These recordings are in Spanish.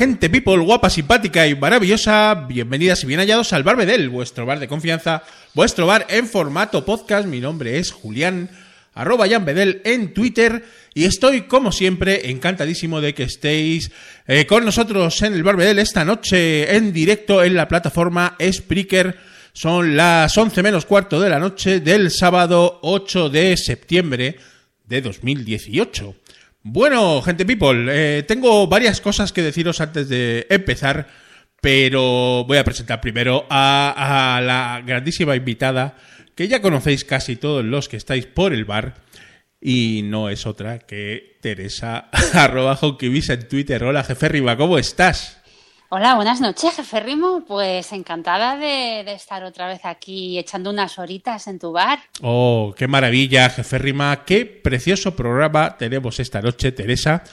gente people guapa, simpática y maravillosa. Bienvenidas y bien hallados al Bar Bedel, vuestro bar de confianza, vuestro bar en formato podcast. Mi nombre es Julián, arroba Jan Bedel en Twitter. Y estoy, como siempre, encantadísimo de que estéis eh, con nosotros en el Bar Bedel esta noche en directo en la plataforma Spreaker. Son las 11 menos cuarto de la noche del sábado 8 de septiembre de 2018. Bueno, gente people, eh, tengo varias cosas que deciros antes de empezar, pero voy a presentar primero a, la grandísima invitada que ya conocéis casi todos los que estáis por el bar y no es otra que Teresa arroba en Twitter. Hola, jefe Riva, ¿cómo estás? Hola, buenas noches, jefe Rimo. Pues encantada de, de estar otra vez aquí echando unas horitas en tu bar. Oh, qué maravilla, jefe Rima, qué precioso programa tenemos esta noche, Teresa.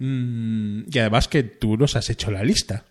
Mm, y además que tú nos has hecho la lista.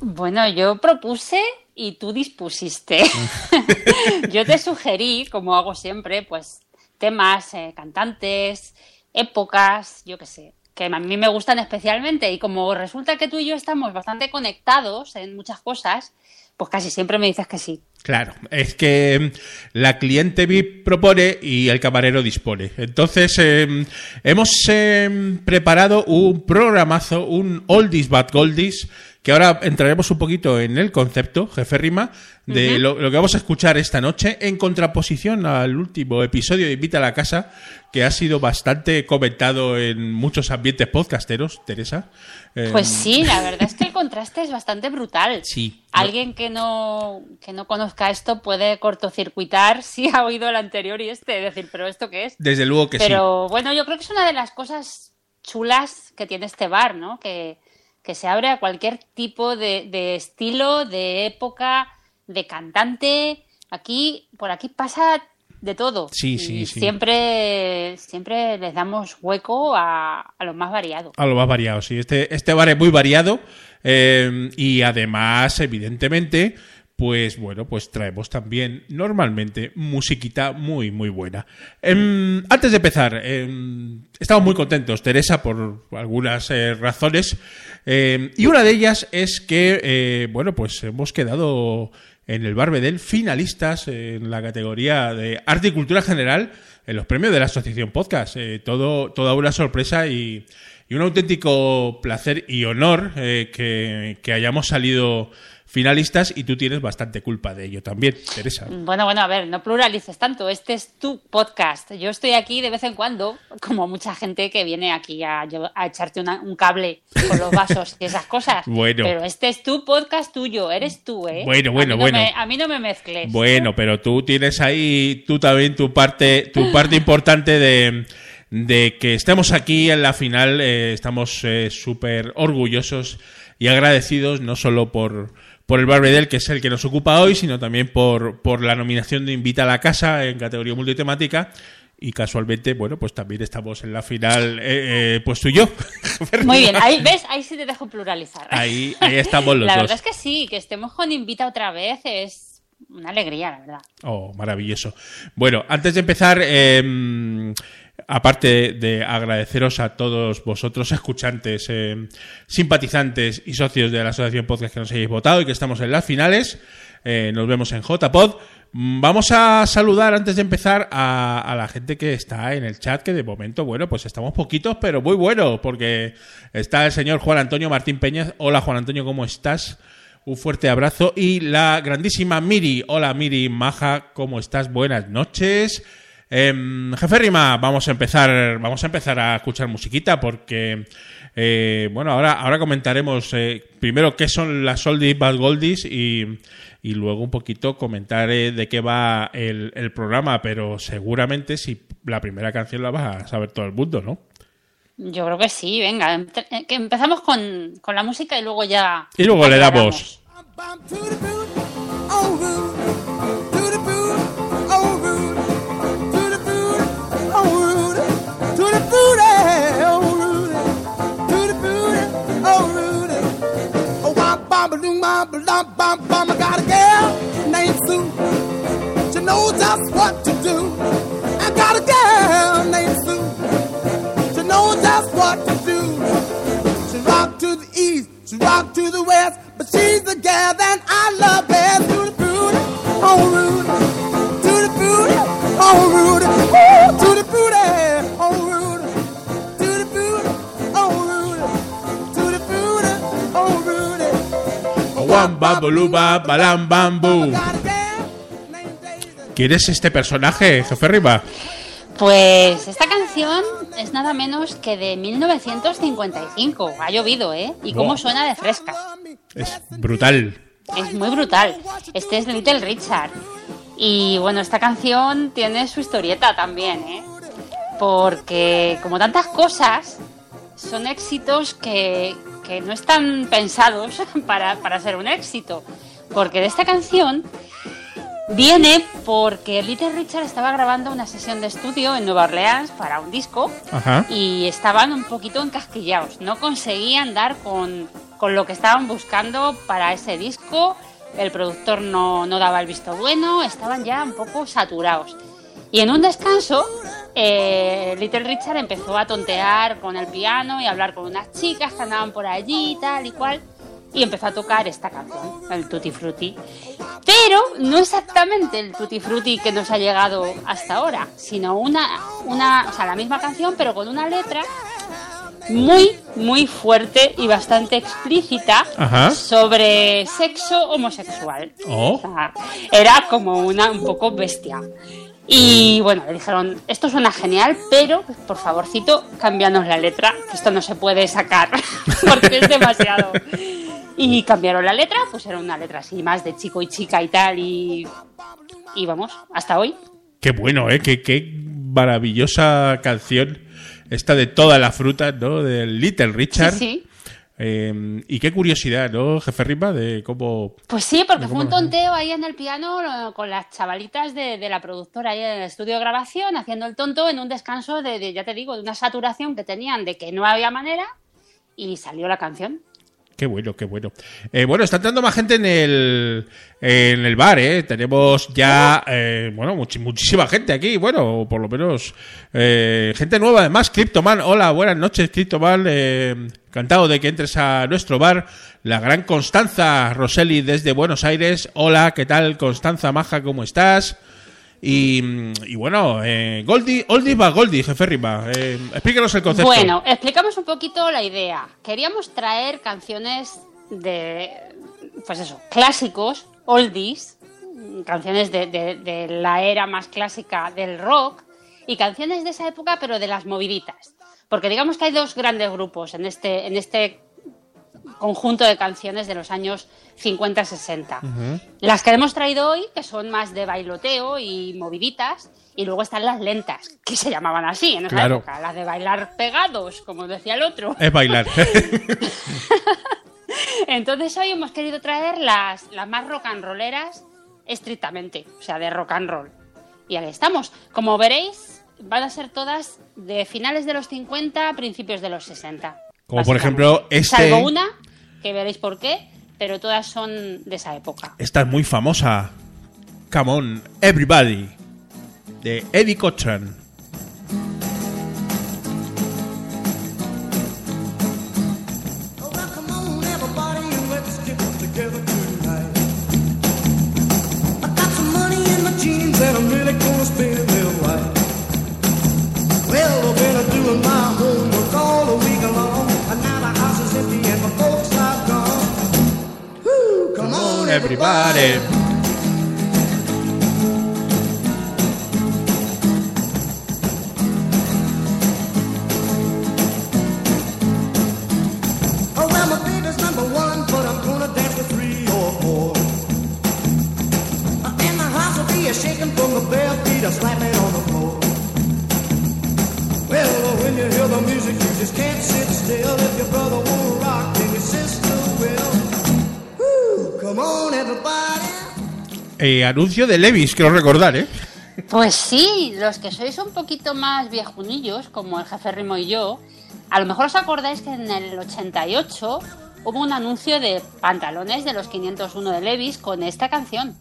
Bueno, yo propuse y tú dispusiste. yo te sugerí, como hago siempre, pues temas, eh, cantantes, épocas, yo qué sé, que a mí me gustan especialmente. Y como resulta que tú y yo estamos bastante conectados en muchas cosas, pues casi siempre me dices que sí. Claro, es que mm, la cliente VIP propone y el camarero dispone. Entonces, eh, hemos eh, preparado un programazo, un oldies but goldies, que ahora entraremos un poquito en el concepto, jefe Rima, de lo, lo que vamos a escuchar esta noche, en contraposición al último episodio de Invita a la Casa, que ha sido bastante comentado en muchos ambientes podcasteros, Teresa. Eh, Pues sí, la verdad es que el contraste es bastante brutal. Sí. Alguien que no, que no conozca esto puede cortocircuitar si ha oído el anterior y este, decir, pero ¿esto qué es? Desde luego que sí. Pero bueno, yo creo que es una de las cosas chulas que tiene este bar, ¿no? Que, que se abre a cualquier tipo de, de estilo, de época, de cantante. Aquí, por aquí pasa de todo. Sí, Y sí, sí. Siempre, siempre les damos hueco a, a lo más variado. A lo más variado, sí. Este, este bar es muy variado eh, y además, evidentemente, pues bueno, pues traemos también normalmente musiquita muy, muy buena. Em, antes de empezar, em, estamos muy contentos, Teresa, por algunas eh, razones. em, y una de ellas es que, eh, bueno, pues hemos quedado en el Bar Bedel finalistas en la categoría de arte y cultura general en los premios de la Asociación Podcast. Eh, todo, toda una sorpresa y, y un auténtico placer y honor eh, que hayamos salido finalistas y tú tienes bastante culpa de ello también, Teresa. Bueno, bueno, a ver, no pluralices tanto. Este es tu podcast. Yo estoy aquí de vez en cuando, como mucha gente que viene aquí a, echarte una- un cable con los vasos y esas cosas. Bueno. Pero este es tu podcast tuyo, eres tú, ¿eh? Bueno, bueno, a mí no bueno. me- a mí no me mezcles. Bueno, pero tú tienes ahí, tú también tu parte, tu parte importante de, de que estemos aquí en la final. eh, estamos eh, súper orgullosos y agradecidos, no solo por, por el Barbedel, que es el que nos ocupa hoy, sino también por, por la nominación de Invita a la Casa en categoría multitemática. Y casualmente, bueno, pues también estamos en la final, eh, eh, pues tú y yo. Muy bien, ahí ves, ahí sí te dejo pluralizar. Ahí, ahí estamos los la dos. verdad es que sí, que estemos con Invita otra vez es una alegría, la verdad. Oh, maravilloso. Bueno, antes de empezar, eh, aparte de agradeceros a todos vosotros, escuchantes, eh, simpatizantes y socios de la Asociación Podcast que nos hayáis votado y que estamos en las finales, eh, nos vemos en JPod. Mm, Vamos a saludar antes de empezar a, a la gente que está en el chat, que de momento, bueno, pues estamos poquitos, pero muy buenos, porque está el señor Juan Antonio Martín Peñas. Hola Juan Antonio, ¿cómo estás? Un fuerte abrazo. Y la grandísima Miri. Hola Miri, Maja, ¿cómo estás? Buenas noches. Em, jefe Rima, vamos a empezar, vamos a empezar a escuchar musiquita porque eh, bueno, ahora, ahora comentaremos eh, primero qué son las oldies bad goldies y, y luego un poquito comentaré de qué va el, el programa, pero seguramente si la primera canción la va a saber todo el mundo, ¿no? Yo creo que sí, venga, que empezamos con, con la música y luego ya... Y luego le damos. Bum. I got a girl named Sue. She knows just what to do. I got a girl named Sue. She knows just what to do. She rock to the east, she rock to the west, but she's the girl that I love best. To the oh Rudy, to the oh Rudy, Rudy. Wam, babuluba, balam, Daisy. ¿Quién es este personaje, jefe Rima? Pues esta canción es nada menos que de 1955. Ha llovido, ¿eh? Y cómo suena de fresca. Es brutal. Es muy brutal. Este es Little Richard. Y bueno, esta canción tiene su historieta también, ¿eh? Porque como tantas cosas, son éxitos que, que no están pensados para, para ser un éxito. Porque de esta canción viene porque Little Richard estaba grabando una sesión de estudio en Nueva Orleans para un disco Ajá. y estaban un poquito encasquillados. No conseguían dar con, con lo que estaban buscando para ese disco. El productor no, no daba el visto bueno, estaban ya un poco saturados. Y en un descanso, eh, Little Richard empezó a tontear con el piano y a hablar con unas chicas que andaban por allí, tal y cual. Y empezó a tocar esta canción, el Tutti Frutti. Pero no exactamente el Tutti Frutti que nos ha llegado hasta ahora, sino una, una, o sea, la misma canción, pero con una letra muy, muy fuerte y bastante explícita Ajá. sobre sexo homosexual. Oh. O sea, era como una un poco bestia. Y bueno, le dijeron, esto suena genial, pero por favorcito, cámbianos la letra, que esto no se puede sacar, porque es demasiado. Y cambiaron la letra, pues era una letra así más de chico y chica y tal, y, y vamos, hasta hoy. Qué bueno, ¿eh? Qué, qué maravillosa canción. Esta de toda la fruta, ¿no? Del Little Richard. Sí, sí. Eh, y qué curiosidad, ¿no, jefe Rima? De cómo... Pues sí, porque ¿De fue un tonteo ahí en el piano con las chavalitas de, de la productora ahí en el estudio de grabación, haciendo el tonto en un descanso de, de, ya te digo, de una saturación que tenían de que no había manera y salió la canción. Qué bueno, qué bueno. Eh, bueno, está entrando más gente en el, en el bar, ¿eh? Tenemos ya, eh, bueno, muchi- muchísima gente aquí. Bueno, por lo menos eh, gente nueva. Además, Cryptoman. Hola, buenas noches, Cryptoman. Eh, encantado de que entres a nuestro bar. La gran Constanza Roseli desde Buenos Aires. Hola, ¿qué tal, Constanza Maja? ¿Cómo estás? Y, y bueno, eh, Goldie, Oldie va Goldie, jefe Rima. Eh, explícanos el concepto. Bueno, explicamos un poquito la idea. Queríamos traer canciones de, pues eso, clásicos, oldies, canciones de, de- de la era más clásica del rock y canciones de esa época, pero de las moviditas. Porque digamos que hay dos grandes grupos en este, en este conjunto de canciones de los años 50-60. Las que hemos traído hoy, que son más de bailoteo y moviditas, y luego están las lentas, que se llamaban así en esa Claro. época, las de bailar pegados, como decía el otro. Es bailar. Entonces hoy hemos querido traer las, las más rock and rolleras estrictamente, o sea, de rock and roll. Y aquí estamos. Como veréis, van a ser todas de finales de los 50 a principios de los 60. Como por ejemplo este- Salvo una, que veréis por qué, pero todas son de esa época. Esta es muy famosa. Come on, everybody. De Eddie Cochran. Everybody. Eh, anuncio de Levis, quiero recordar, ¿eh? Pues sí, los que sois un poquito más viejunillos, como el jefe Rimo y yo, a lo mejor os acordáis que en el 88 hubo un anuncio de pantalones de los 501 de Levis con esta canción.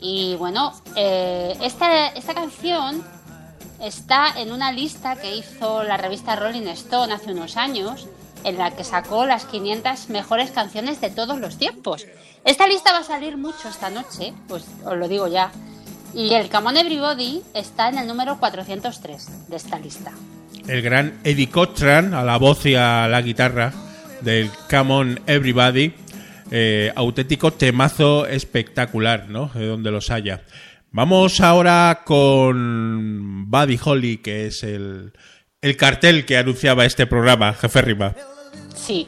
Y bueno, eh, esta, esta canción está en una lista que hizo la revista Rolling Stone hace unos años, en la que sacó las 500 mejores canciones de todos los tiempos. Esta lista va a salir mucho esta noche, pues os lo digo ya. Y el Come On Everybody está en el número 403 de esta lista. El gran Eddie Cochran a la voz y a la guitarra del Come On Everybody. Eh, auténtico temazo espectacular, ¿no? De donde los haya. Vamos ahora con Buddy Holly, que es el, el cartel que anunciaba este programa, jefe Rima. Sí,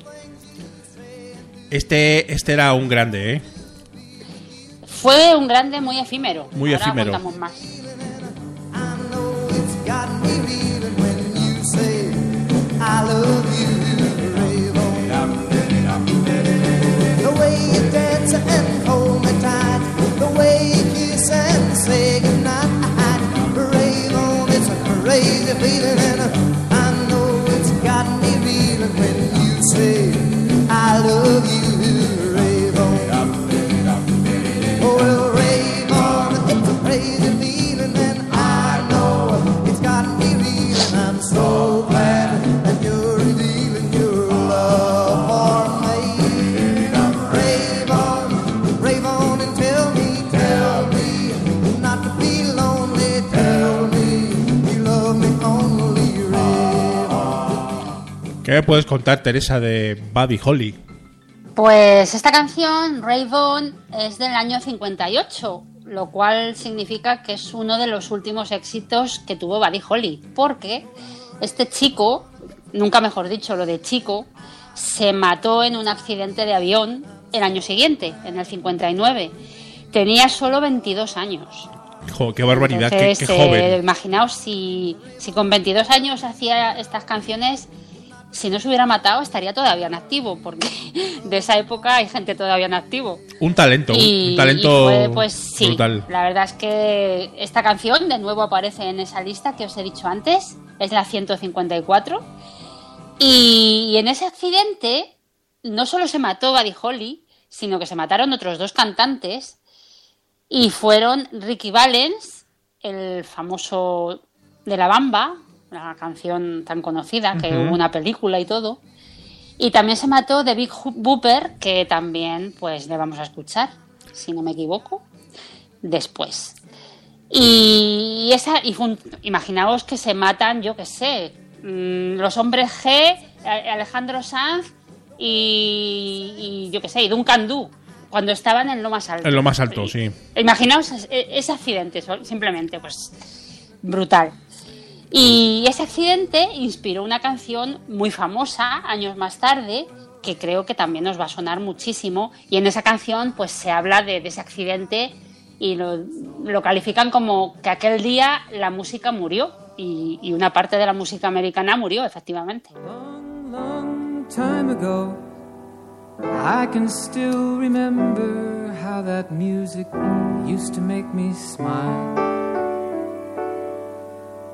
Este, este era un grande, ¿eh? fue un grande muy efímero. Muy Ahora efímero. más. ¿Qué puedes contar, Teresa, de Buddy Holly? Pues esta canción, Raven, es del año 58, lo cual significa que es uno de los últimos éxitos que tuvo Buddy Holly, porque este chico, nunca mejor dicho lo de chico, se mató en un accidente de avión el año siguiente, en el 59. Tenía solo 22 años. Jo, qué barbaridad, qué, Entonces, qué eh, joven. imaginaos si, si con 22 años hacía estas canciones, si no se hubiera matado estaría todavía en activo, porque de esa época hay gente todavía en activo. Un talento, un- Y, un talento y fue, pues sí, brutal. la verdad es que esta canción de nuevo aparece en esa lista que os he dicho antes, es la 154. Y, y en ese accidente no solo se mató Buddy Holly, sino que se mataron otros dos cantantes y fueron Ricky Valens, el famoso de La Bamba, la canción tan conocida, que hubo una película y todo. Y también se mató de Big Booper, que también pues le vamos a escuchar, si no me equivoco, después. Y esa, y imaginaos que se matan, yo qué sé, mm, los hombres G, Alejandro Sanz y, y yo qué sé, y Duncan Du, cuando estaban en lo más alto. En lo más alto, sí. Imaginaos es- ese accidente, simplemente, pues brutal. Y ese accidente inspiró una canción muy famosa años más tarde, que creo que también nos va a sonar muchísimo. Y en esa canción, pues se habla de, de ese accidente y lo, lo califican como que aquel día la música murió y, y una parte de la música americana murió, efectivamente. Long, long time ago, I can still remember how that music used to make me smile.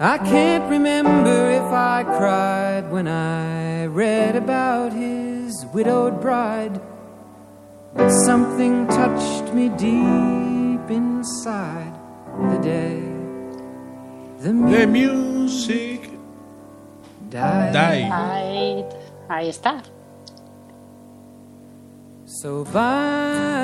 I can't remember if I cried when I read about his widowed bride. but something touched me deep inside the day. The The music music died. die. Ahí, ahí está. So bye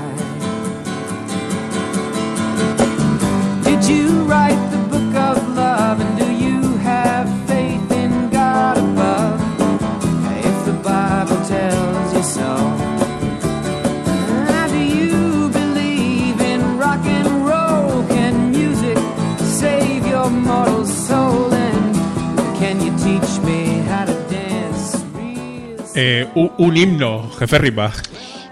Eh, un, un himno, jefe Ripa.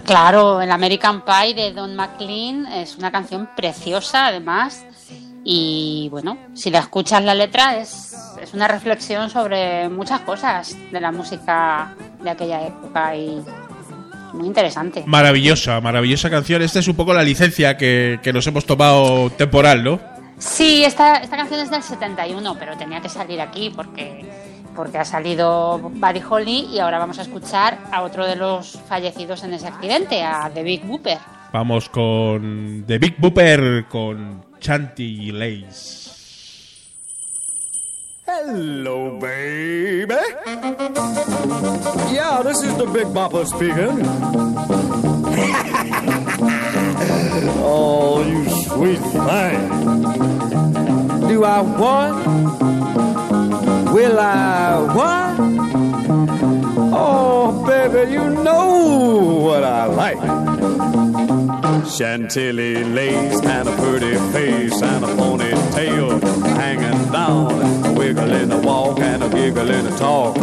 Claro, el American Pie de Don McLean es una canción preciosa, además. Y bueno, si la escuchas la letra, es, es una reflexión sobre muchas cosas de la música de aquella época y muy interesante. Maravillosa, maravillosa canción. Esta es un poco la licencia que, que nos hemos tomado temporal, ¿no? Sí, esta, esta canción es del 71, pero tenía que salir aquí porque, porque ha salido Buddy Holly y ahora vamos a escuchar a otro de los fallecidos en ese accidente, a The Big Booper. Vamos con The Big Booper con Chanty Lace. Hello, baby. Yeah, this is the Big Bopper speaking. oh, you sweet thing. Do I what? Will I what? Oh, baby, you know what I like. Chantilly lace and a pretty face and a ponytail hanging down, a wiggle in the walk and a giggle in the talk.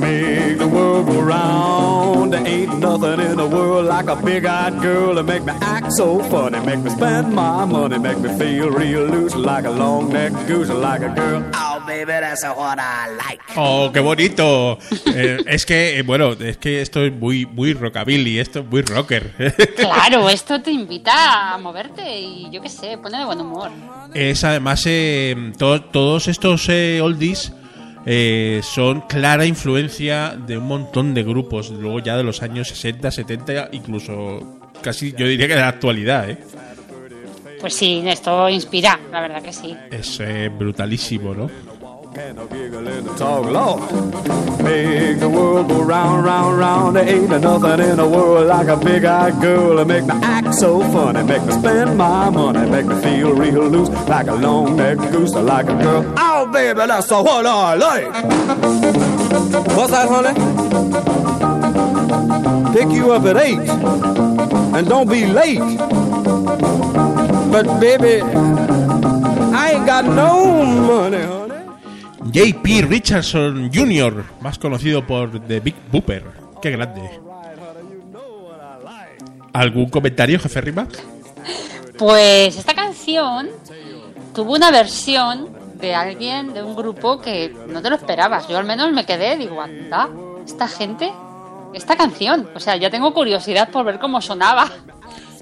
Make the world go round. There ain't nothing in the world like a big-eyed girl to make me act so funny, make me spend my money, make me feel real loose like a long-necked goose, like a girl. Oh, baby, that's what I like. ¡Oh, qué bonito! Eh, es que, eh, bueno, es que esto es muy, muy rockabilly, esto es muy rocker. Claro, esto te invita a moverte y yo qué sé, pone de buen humor. es además, eh, to- todos estos eh, oldies eh, son clara influencia de un montón de grupos, luego ya de los años 60, 70, incluso casi yo diría que de la actualidad, ¿eh? Pues sí, esto inspira, la verdad que sí. Es eh, brutalísimo, ¿no? And a giggle the talk, Lord. Make the world go round, round, round. There ain't nothing in the world like a big-eyed girl to make me act so funny, make me spend my money, make me feel real loose like a long-necked goose, like a girl. Oh, baby, that's what I like. What's that, honey? Pick you up at eight, and don't be late. But baby, I ain't got no money, honey. JP Richardson Jr., más conocido por The Big Booper. ¡Qué grande! ¿Algún comentario, jefe Rima? Pues esta canción tuvo una versión de alguien, de un grupo que no te lo esperabas. Yo al menos me quedé, digo, anda, esta gente, esta canción. O sea, ya tengo curiosidad por ver cómo sonaba.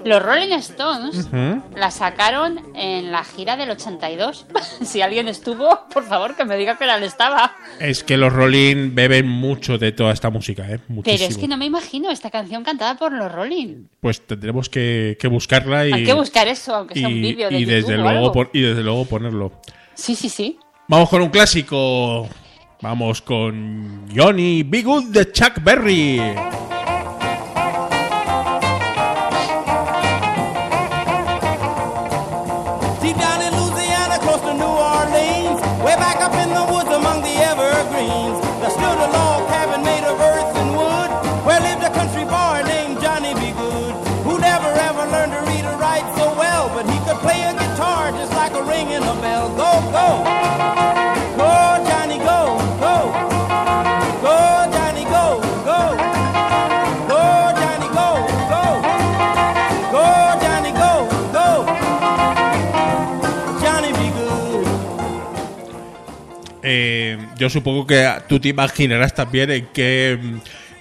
Los Rolling Stones la sacaron en la gira del 82. si alguien estuvo, por favor, que me diga que tal estaba. Es que los Rolling beben mucho de toda esta música, ¿eh? Muchísimo. Pero es que no me imagino esta canción cantada por los Rolling. Pues tendremos que, que buscarla y, Hay que buscar eso, aunque sea un y, vídeo de y YouTube desde o luego algo. y desde luego ponerlo. Sí, sí, sí. Vamos con un clásico. Vamos con Johnny Be Good de Chuck Berry. Eh, yo supongo que tú te imaginarás también en qué,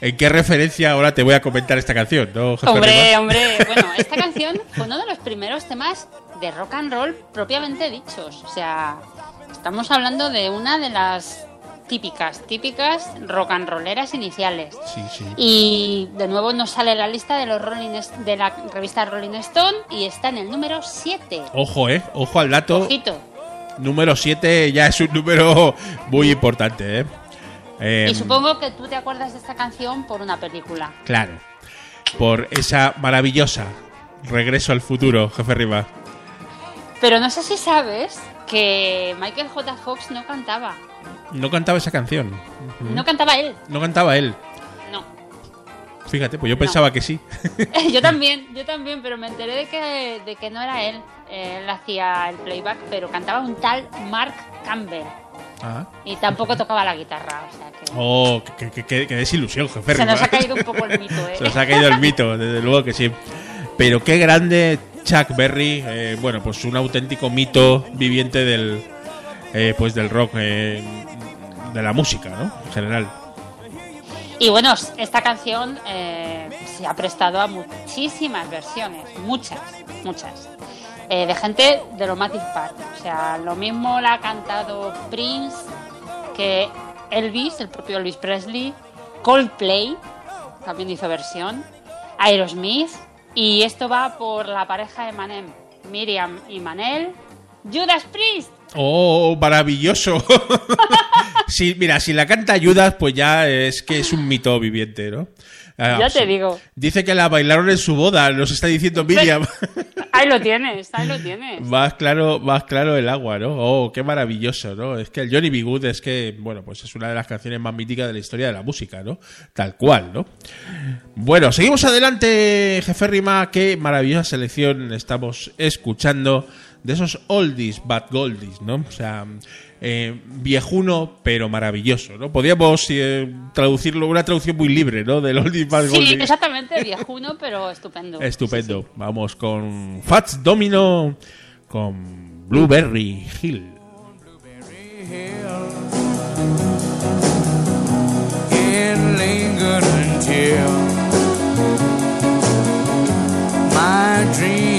en qué referencia ahora te voy a comentar esta canción, ¿no, jefe Hombre, Rima? hombre, bueno, esta canción fue uno de los primeros temas de rock and roll propiamente dichos. O sea, estamos hablando de una de las típicas, típicas rock and rolleras iniciales. Sí, sí. Y de nuevo nos sale la lista de los Rolling de la revista Rolling Stone y está en el número 7. Ojo, eh, ojo al dato. Ojito. Número 7 ya es un número muy importante, ¿eh? Eh, Y supongo que tú te acuerdas de esta canción por una película. Claro. Por esa maravillosa Regreso al futuro, jefe Riva. Pero no sé si sabes que Michael J. Fox no cantaba. No cantaba esa canción. No cantaba él. No cantaba él. No. Fíjate, pues yo pensaba que sí. yo también, yo también, pero me enteré de que, de que no era él. Él hacía el playback, pero cantaba un tal Mark Campbell. Ah. Y tampoco tocaba la guitarra, o sea que... Oh, qué, desilusión, jefe Se nos ha caído un poco el mito, ¿eh? Se nos ha caído el mito, desde luego que sí. Pero qué grande Chuck Berry, eh, bueno, pues un auténtico mito viviente del, eh, pues del rock, eh, de la música, ¿no? En general. Y bueno, esta canción eh, se ha prestado a muchísimas versiones, muchas, muchas, eh, de gente de lo más dispar. O sea, lo mismo la ha cantado Prince que Elvis, el propio Elvis Presley, Coldplay, también hizo versión, Aerosmith, y esto va por la pareja de Manem, Miriam y Manel, Judas Priest. Oh, maravilloso. mira, si la canta Judas, pues ya es que es un mito viviente, ¿no? Ah, Ya te digo. Dice que la bailaron en su boda, nos está diciendo Miriam. Ahí lo tienes, ahí lo tienes. Más claro, más claro el agua, ¿no? Oh, qué maravilloso, ¿no? Es que el Johnny B. Good es que, bueno, pues es una de las canciones más míticas de la historia de la música, ¿no? Tal cual, ¿no? Bueno, seguimos adelante, jefe Rima. Qué maravillosa selección estamos escuchando de esos oldies but goldies, ¿no? O sea, eh, viejuno pero maravilloso, ¿no? Podríamos eh, traducirlo, una traducción muy libre, ¿no? Del oldies but Sí, goldies. exactamente, viejuno, pero estupendo. Estupendo. Vamos con Fats Domino con Blueberry Hill. and lingered until my dream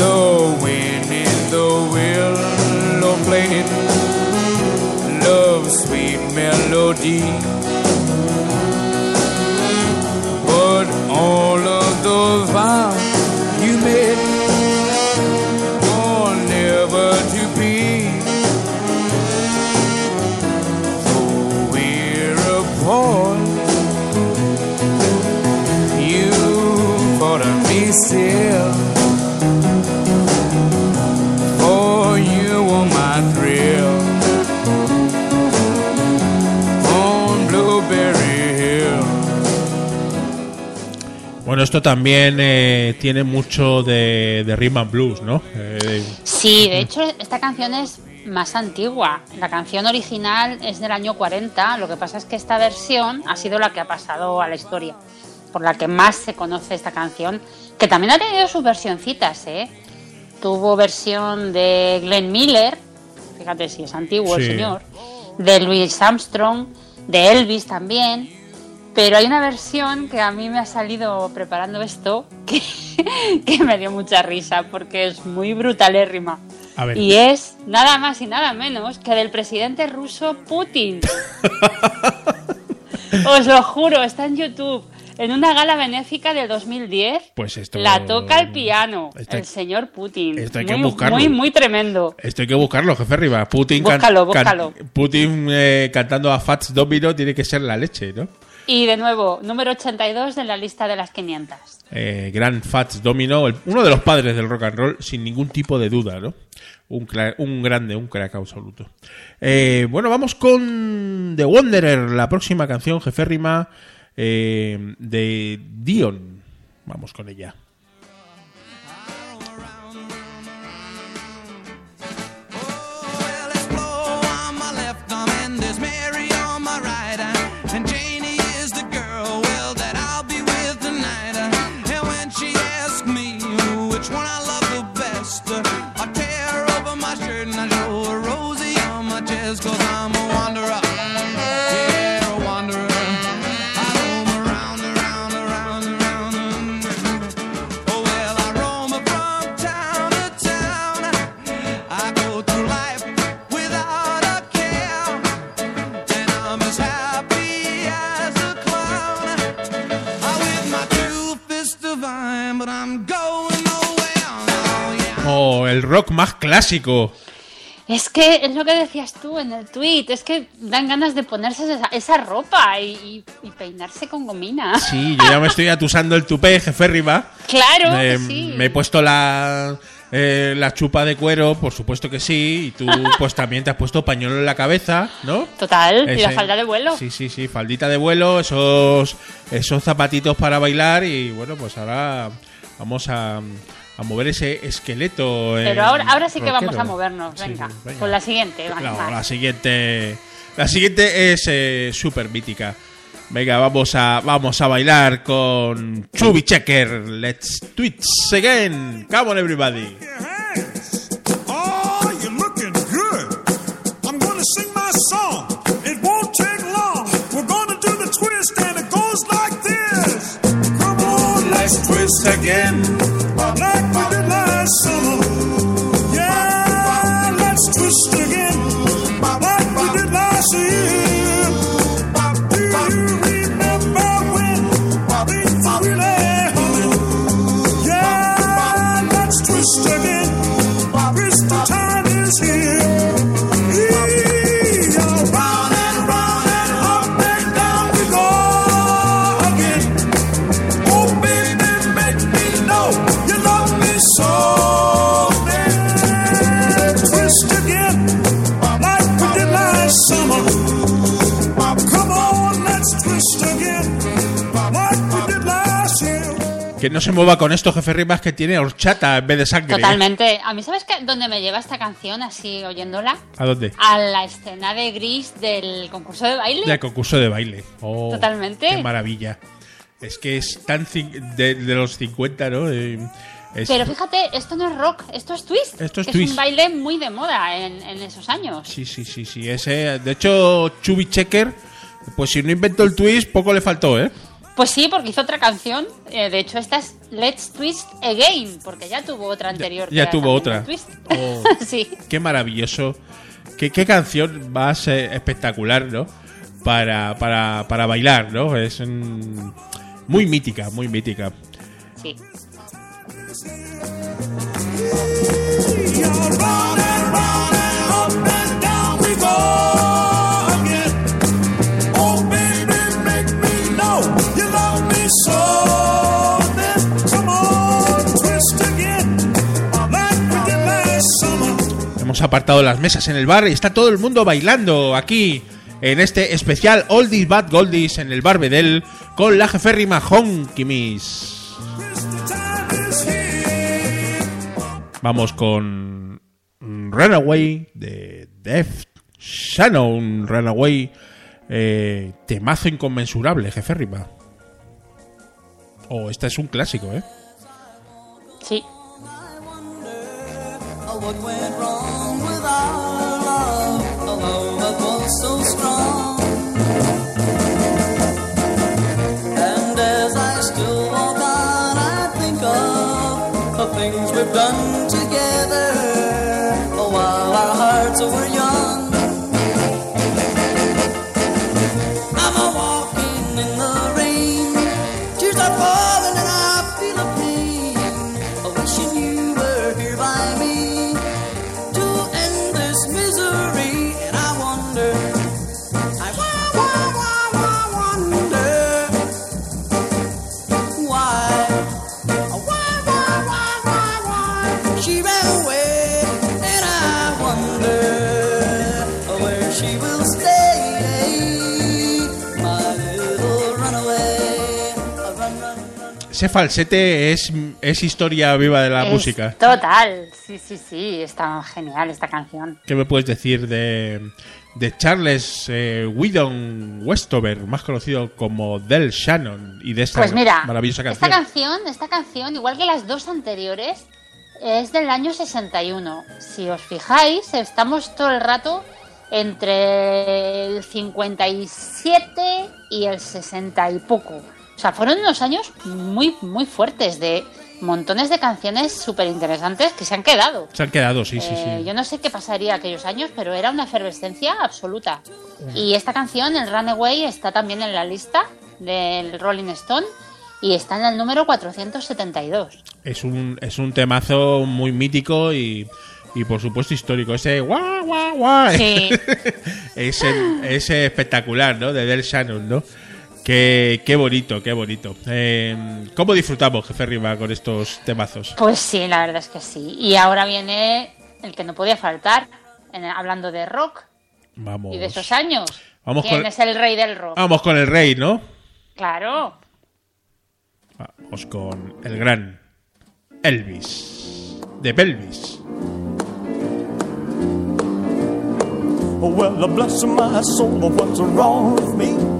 The wind in the willow played love's sweet melody. But all of those vows you made were never to be. So we're apart. You thought of me still. Bueno, esto también eh, tiene mucho de, de rhythm and blues, ¿no? Eh, Sí, de hecho, esta canción es más antigua. La canción original es del año 40, lo que pasa es que esta versión ha sido la que ha pasado a la historia, por la que más se conoce esta canción, que también ha tenido sus versioncitas, ¿eh? Tuvo versión de Glenn Miller, fíjate si es antiguo Sí. el señor, de Louis Armstrong, de Elvis también, pero hay una versión que a mí me ha salido preparando esto que, que me dio mucha risa porque es muy brutalérrima. A ver. Y es nada más y nada menos que del presidente ruso Putin. Os lo juro, está en YouTube. En una gala benéfica del 2010, Pues esto- la toca al piano Esto el señor Putin. esto hay que muy, buscarlo. muy, muy tremendo. esto hay que buscarlo, jefe Riva. Putin, Búscalo, can- búscalo. Putin eh, cantando a Fats Domino tiene que ser la leche, ¿no? Y de nuevo, número 82 de la lista de las 500. Eh, gran Fats Domino, uno de los padres del rock and roll, sin ningún tipo de duda, ¿no? Un, un grande, un crack absoluto. Eh, bueno, vamos con The Wanderer, la próxima canción, jefe Rima, eh, de Dion. Vamos con ella. Cause I tear over my shirt and I show a rosy on my chest Cause clásico. Es que es lo que decías tú en el tweet, es que dan ganas de ponerse esa, esa ropa y, y- y peinarse con gomina. Sí, yo ya me estoy atusando el tupé, jefe Riva. Claro, Me, que sí. me he puesto la, eh, la chupa de cuero, por supuesto que sí. Y tú, pues también te has puesto pañuelo en la cabeza, ¿no? Total, y la falda de vuelo. Sí, sí, sí, faldita de vuelo, esos, esos zapatitos para bailar. Y bueno, pues ahora vamos a, a mover ese esqueleto. Pero ahora, ahora sí que vamos a movernos, venga. sí, venga. Con la siguiente, Claro, la siguiente. La siguiente es eh, súper mítica. Venga, vamos a, vamos a bailar con Chubby Checker. Let's twitch again. Come on, everybody. Oh, you're Que no se mueva con esto, jefe Rivas, que tiene horchata en vez de sangre. ¿eh? Totalmente. A mí, ¿sabes qué? dónde me lleva esta canción así oyéndola? ¿A dónde? A la escena de Gris del concurso de baile. Del concurso de baile. Oh, Totalmente. Qué maravilla. Es que es tan de, de los 50, ¿no? Eh, es- Pero fíjate, esto no es rock, esto es twist. Esto es que twist. un baile muy de moda en, en esos años. Sí, sí, sí, sí. Ese, de hecho, Chubby Checker, pues si no inventó el twist, poco le faltó, ¿eh? Pues sí, porque hizo otra canción. eh, de hecho, esta es Let's Twist Again, porque ya tuvo otra anterior. ya tuvo otra. Oh. sí. Qué maravilloso. Qué, qué canción más eh, espectacular, ¿no? Para, para, para bailar, ¿no? Es mm, muy mítica, muy mítica. Sí. Round and round and up and down we go Hemos apartado las mesas en el bar y está todo el mundo bailando aquí en este especial Oldies Bad Goldies en el bar Bedel con la jeférrima Honky Miss. Vamos con Runaway de Def Shannon. Runaway, eh, temazo inconmensurable, jeférrima. Oh, este es un clásico, ¿eh? Sí. What went wrong things we've done Ese falsete es, es historia viva de la Es música. Total. Sí, sí, sí. Está genial esta canción. ¿Qué me puedes decir de, de Charles eh, Whedon Westover, más conocido como Del Shannon, y de esta Pues mira, maravillosa esta canción? canción, esta canción, igual que las dos anteriores, es del año 61. Si os fijáis, estamos todo el rato entre el 57 y el 60 y poco. O sea, fueron unos años muy, muy fuertes de montones de canciones súper interesantes que se han quedado. Se han quedado, sí, sí, Eh, sí. Yo no sé qué pasaría aquellos años, pero era una efervescencia absoluta. Y esta canción, el Runaway, está también en la lista del Rolling Stone y está en el número 472. es un, es un temazo muy mítico y, y por supuesto histórico. Ese guau, guau, guau. Sí. ese, ese espectacular, ¿no? De Del Shannon, ¿no? Qué, qué bonito, qué bonito. Eh, ¿Cómo disfrutamos, jefe Riva, con estos temazos? Pues sí, la verdad es que sí. Y ahora viene el que no podía faltar, en- hablando de rock Vamos. y de esos años. Vamos ¿Quién con- es el rey del rock? Vamos con el rey, ¿no? Claro. Vamos con el gran Elvis. De Pelvis. Oh, well, bless my soul, what's wrong with me?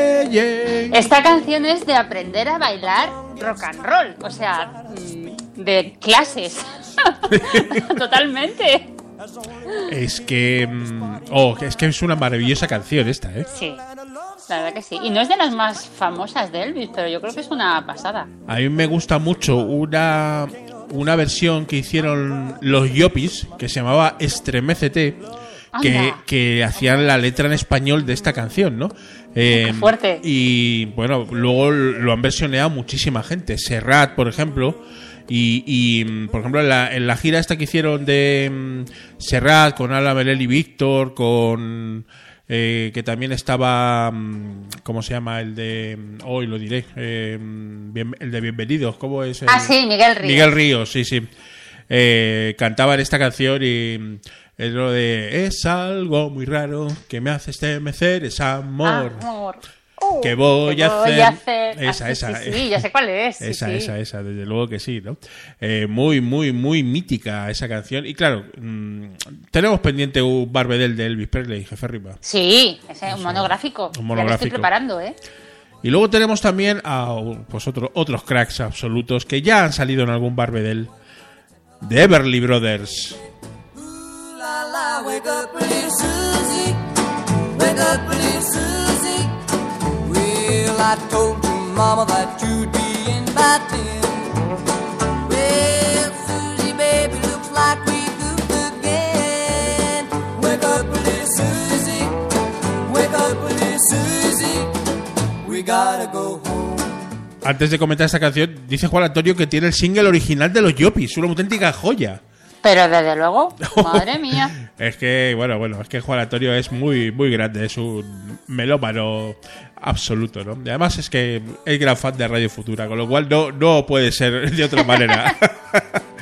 Esta canción es de aprender a bailar rock and roll, o sea, mm, de clases. Totalmente. Es que. mm, Oh, es que es una maravillosa canción esta, ¿eh? Sí, la verdad que sí. Y no es de las más famosas de Elvis, pero yo creo que es una pasada. A mí me gusta mucho una, una versión que hicieron los Yopis, que se llamaba Estremecete, que, que hacían la letra en español de esta canción, ¿no? Eh, fuerte. Y bueno, luego lo han versioneado muchísima gente. Serrat, por ejemplo. Y, y, mm, por ejemplo, en la, en la gira esta que hicieron de mm, Serrat con Ala Belén y Víctor, con. eh, que también estaba. mm, ¿Cómo se llama? El de. Hoy lo diré. eh, bien- el de Bienvenidos. ¿Cómo es? el- Ah, sí, Miguel Ríos. Miguel Ríos, sí, sí. Eh, cantaban esta canción y. Es lo de. Es algo muy raro que me hace estremecer, es amor. Amor. Oh, ¿Qué voy ¿qué a hacer? hacer? Esa, Ah, esa. Sí, sí, ya sé cuál es. sí, Esa, sí. esa, esa, desde luego que sí, ¿no? Eh, muy, muy, muy mítica esa canción. Y claro, mm, tenemos pendiente un Barbedel de Elvis Presley, jefe arriba. Sí, ese es un monográfico. Un Ya lo monográfico. estoy preparando, ¿eh? Y luego tenemos también a pues otro- otros cracks absolutos que ya han salido en algún Barbedel de Everly Brothers. Wake up, pretty Susie. Wake up, pretty Susie. Well, I told your mama that you'd be in by ten. Well, Susie, baby, looks like we goofed again. Wake up, pretty Susie. Wake up, pretty Susie. We gotta go home. Antes de comentar esta canción, dice Juan Antonio que tiene el single original de los Yopis, una auténtica joya. Pero desde luego, madre mía. Es que, bueno, bueno, es que Juan Antonio es muy, muy grande, es un melómano absoluto, ¿no? Y además es que es gran fan de Radio Futura, con lo cual no, no puede ser de otra manera.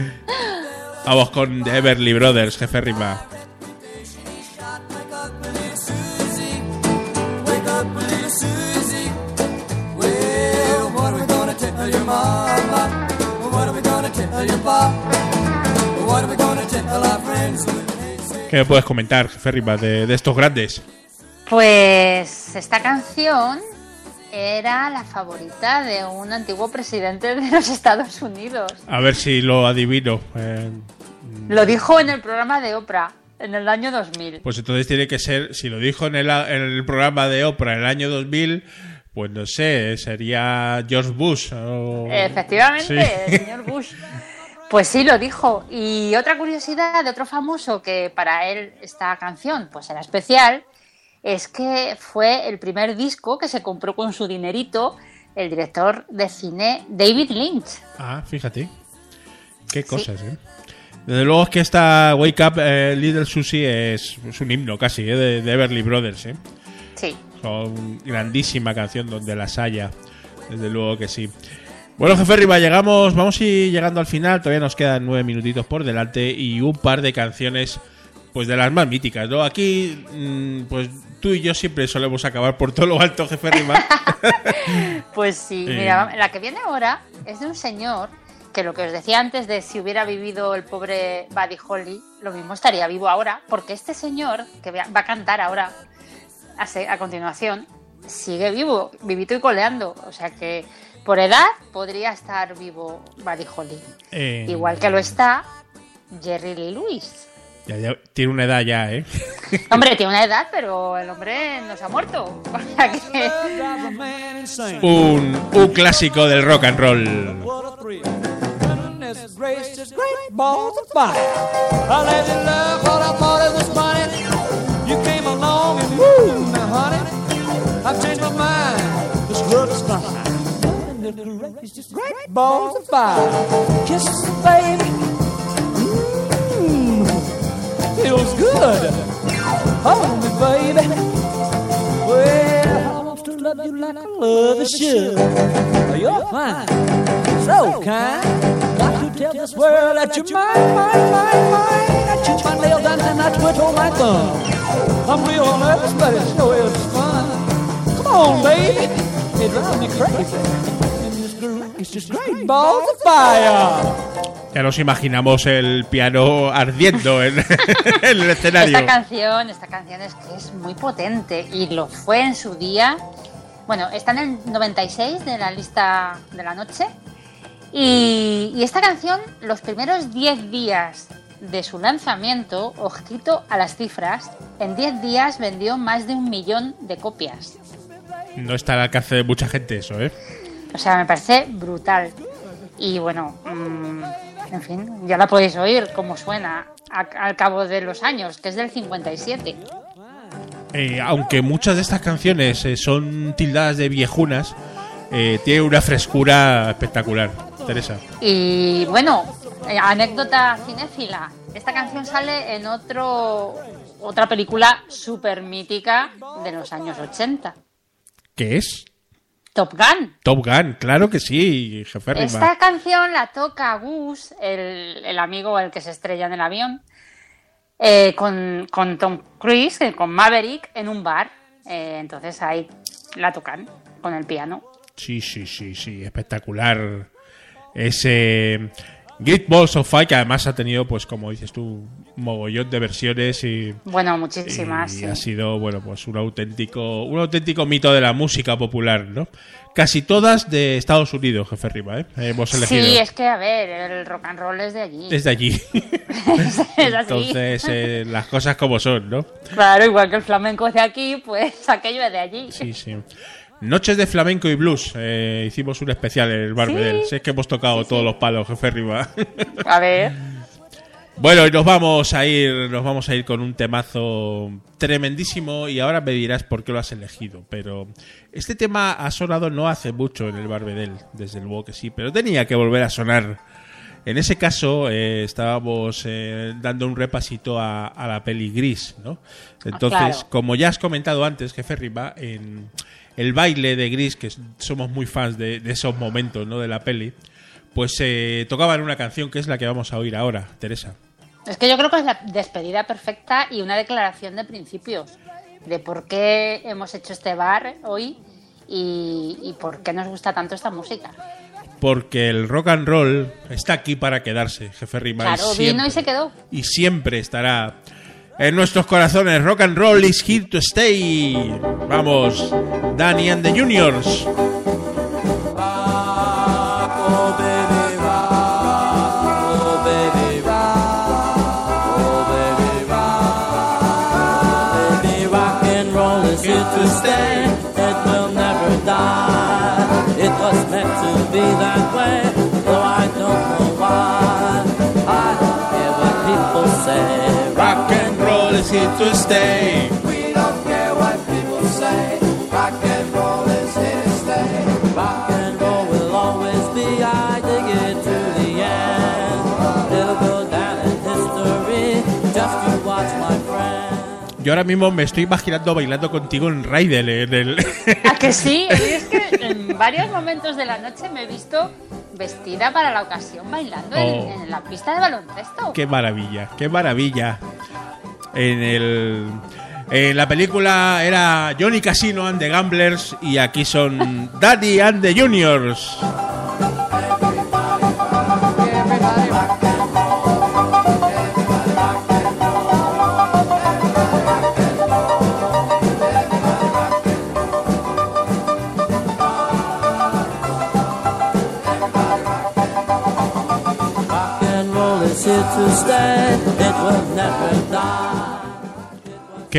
Vamos con The Everly Brothers, jefe Rima. What are we gonna tell our friends ¿Qué me puedes comentar, jefe Rima, de, de estos grandes? Pues esta canción era la favorita de un antiguo presidente de los Estados Unidos. A ver si lo adivino. Eh, Lo dijo en el programa de Oprah en el año 2000. pues entonces tiene que ser, si lo dijo en el, en el programa de Oprah en el año 2000, pues no sé, sería George Bush. o- Efectivamente, Sí. el señor Bush. Pues sí, lo dijo. Y otra curiosidad de otro famoso que para él esta canción pues era especial es que fue el primer disco que se compró con su dinerito el director de cine David Lynch. Ah, fíjate. Qué cosas, ¿eh? Desde luego es que esta Wake Up eh, Little Susie es, es un himno casi, ¿eh? De, de Everly Brothers, ¿eh? Sí. Con grandísima canción donde las haya. Desde luego que sí. Bueno, jefe Riva, llegamos, vamos a ir llegando al final. Todavía nos quedan nueve minutitos por delante y un par de canciones, pues de las más míticas, ¿no? Aquí, mm, pues tú y yo siempre solemos acabar por todo lo alto, jefe Riva. Pues sí, Eh. mira, la que viene ahora es de un señor que lo que os decía antes de si hubiera vivido el pobre Buddy Holly, lo mismo estaría vivo ahora, porque este señor que va a cantar ahora a continuación sigue vivo, vivito y coleando, o sea que por edad podría estar vivo Buddy Holly, Eh, igual que lo está Jerry Lee Lewis. ya- ya tiene una edad ya, ¿eh? Hombre, tiene una edad, pero el hombre no se ha muerto. O sea que un, un clásico del rock and roll. Goodness gracious, great balls of fire. Kisses, baby. Mmm, feels good. Hold me, baby. Well, I want to love you like I love should. You're fine, so kind. Got to tell this world that you're mine, mine, mine, mine. I chew my nails down and I twiddle my thumb. I'm real nervous, but it sure is fun. Come on, baby. It drives me crazy. Great balls of fire. Ya nos imaginamos el piano ardiendo en, en el escenario. Esta canción, esta canción es que es muy potente y lo fue en su día. Bueno, está en el 96 de la lista de la noche. Y, y esta canción, los primeros 10 días de su lanzamiento, ojito a las cifras, en 10 días vendió más de un millón de copias. No está al alcance de mucha gente eso, ¿eh? O sea, me parece brutal. Y bueno, mm, en fin, ya la podéis oír cómo suena a- al cabo de los años, que es del 57. Eh, aunque muchas de estas canciones eh, son tildadas de viejunas, eh, tiene una frescura espectacular. Teresa. Y bueno, eh, anécdota cinéfila. Esta canción sale en otro otra película súper mítica de los años 80. ¿Qué es? Top Gun. Top Gun, claro que sí, jefe. Esta canción la toca Gus, el, el amigo el que se estrella en el avión, eh, con, con Tom Cruise, eh, con Maverick, en un bar. Eh, entonces ahí la tocan con el piano. Sí, sí, sí, sí, espectacular. Ese Great Balls of Fire, que además ha tenido, pues como dices tú, un mogollón de versiones y, Bueno, y muchísimas. sí. ha sido, bueno, pues un auténtico, un auténtico mito de la música popular, ¿no? Casi todas de Estados Unidos, jefe Rima, ¿eh? Hemos elegido. Sí, es que a ver, el rock and roll es de allí. Es de allí. es. Entonces, eh, las cosas como son, ¿no? Claro, igual que el flamenco es de aquí, pues aquello es de allí. Sí, sí. Noches de flamenco y blues. eh, hicimos un especial en el Barbedel. Sí. Es que hemos tocado todos los palos, jefe Riva. A ver. bueno, y nos vamos a ir, nos vamos a ir con un temazo tremendísimo y ahora me dirás por qué lo has elegido. Pero este tema ha sonado no hace mucho en el Barbedel, desde luego que sí, pero tenía que volver a sonar. En ese caso, eh, estábamos eh, dando un repasito a, a la peli gris, ¿no? Entonces, claro. como ya has comentado antes, jefe Riva, en el baile de gris, que somos muy fans de, de esos momentos, ¿no? De la peli, pues eh, tocaban una canción que es la que vamos a oír ahora, Teresa. Es que yo creo que es la despedida perfecta y una declaración de principios de por qué hemos hecho este bar hoy y, y por qué nos gusta tanto esta música. Porque el rock and roll está aquí para quedarse, jefe. Claro, siempre, vino y se quedó. y siempre estará en nuestros corazones. Rock and roll is here to stay. Vamos, Danny and the Juniors. Though I don't know why. I care what people say. Rock and roll is here to stay. We don't care what people say. Rock and roll is here to stay. Rock and roll will always be. I dig it to the end. It'll go down in history. Just you watch, my friend. Yo ahora mismo me estoy imaginando bailando contigo en Raidel, en el... ¿A que sí? Es que en varios momentos de la noche me he visto vestida para la ocasión bailando en- Oh. en, la pista de baloncesto. qué maravilla, qué maravilla. En el... En la película era Johnny Casino and the Gamblers y aquí son Daddy and the Juniors.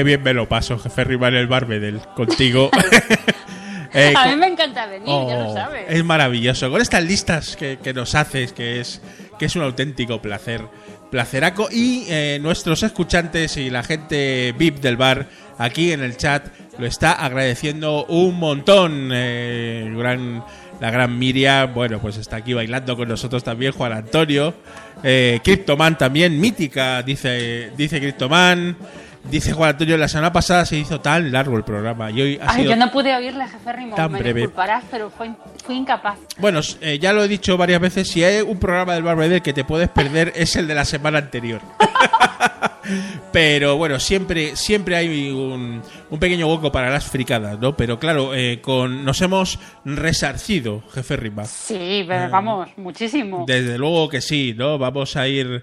Qué bien me lo paso, jefe rival el Barbedel, contigo. Eh, A mí me encanta venir, ya lo Oh, sabes. Es maravilloso. Con estas listas que, que nos haces, que es, que es un auténtico placer. Placeraco. Y eh, nuestros escuchantes y la gente VIP del bar aquí en el chat lo está agradeciendo un montón. Eh, gran, la gran Miriam, bueno, pues está aquí bailando con nosotros también Juan Antonio. Eh, Cryptoman también, mítica, dice, dice Cryptoman. Dice Juan Antonio, la semana pasada se hizo tan largo el programa y hoy ha Ay, sido yo no pude oírle, jefe Rimo. tan Me breve. disculparás, pero fue, fui incapaz. Bueno, eh, ya lo he dicho varias veces, si hay un programa del Barbedel que te puedes perder es el de la semana anterior. Pero bueno, siempre, siempre hay un, un pequeño hueco para las fricadas, ¿no? Pero claro, eh, con, nos hemos resarcido, jefe Rima. Sí, pero vamos, muchísimo. Desde luego que sí, ¿no? Vamos a ir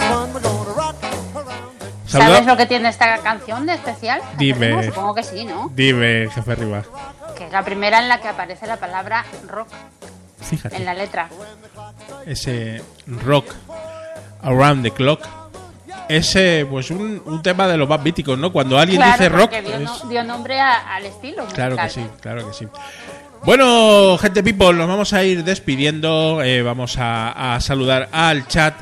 Saluda- ¿Sabes lo que tiene esta canción de especial? Dime. Supongo que sí, ¿no? Dime, jefe Rima. Que es la primera en la que aparece la palabra rock Fíjate. en la letra. ese rock around the clock ese pues un, un tema de los más míticos no cuando alguien claro, dice rock dio, es- no- dio nombre a- al estilo. claro que sí claro que sí bueno gente people nos vamos a ir despidiendo eh, vamos a, a saludar al chat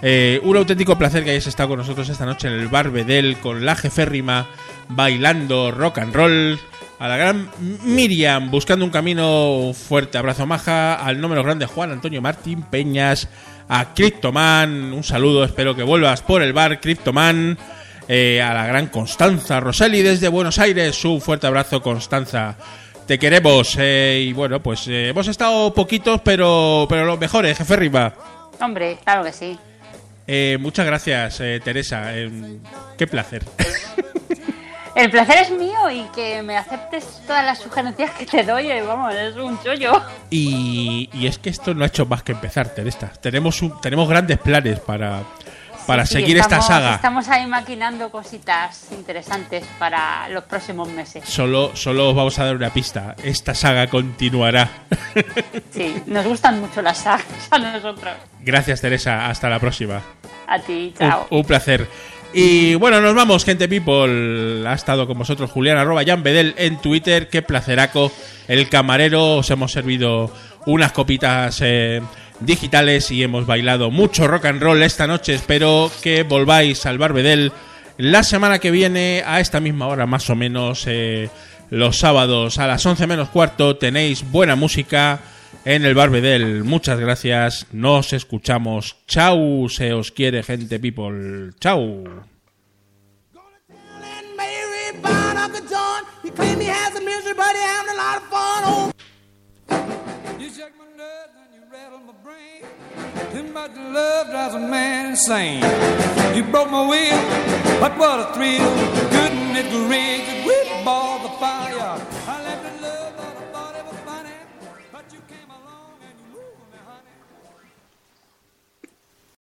Eh, un auténtico placer que hayáis estado con nosotros esta noche en el Barbedel con la jeférrima bailando rock and roll a la gran Miriam buscando un camino. Fuerte abrazo maja. Al número grande Juan Antonio Martín Peñas. A Cryptoman un saludo. Espero que vuelvas por el bar Cryptoman. Eh, a la gran Constanza Roseli desde Buenos Aires. Un fuerte abrazo Constanza. Te queremos eh, y bueno pues hemos estado poquitos pero pero los mejores jefe Riva Hombre, claro que sí. Eh, muchas gracias, eh, Teresa. eh, qué placer. El placer es mío y que me aceptes todas las sugerencias que te doy, eh, vamos, es un chollo. Y, y es que esto no ha hecho más que empezar, Teresa. Tenemos, un- tenemos grandes planes para, para Sí, seguir estamos- esta saga. Estamos ahí maquinando cositas interesantes para los próximos meses. Solo, solo os vamos a dar una pista. Esta saga continuará. Sí, nos gustan mucho las sagas a nosotros. Gracias, Teresa. Hasta la próxima. A ti, Un, chao. un placer. Y bueno, nos vamos, gente people. Ha estado con vosotros Julián arroba Jan Bedel en Twitter. Qué placeraco. El camarero. Os hemos servido unas copitas eh, digitales y hemos bailado mucho rock and roll esta noche. Espero que volváis al Bar Bedel la semana que viene a esta misma hora, más o menos. eh, los sábados a las 11 menos cuarto tenéis buena música en el Barbedel. Muchas gracias. Nos escuchamos. Chau. Se os quiere, gente people. Chau. You shake my nerves and you rattle my brain. Too much love drives a man insane. You broke my will, but what a thrill. Couldn't it ring the whip ball the fire?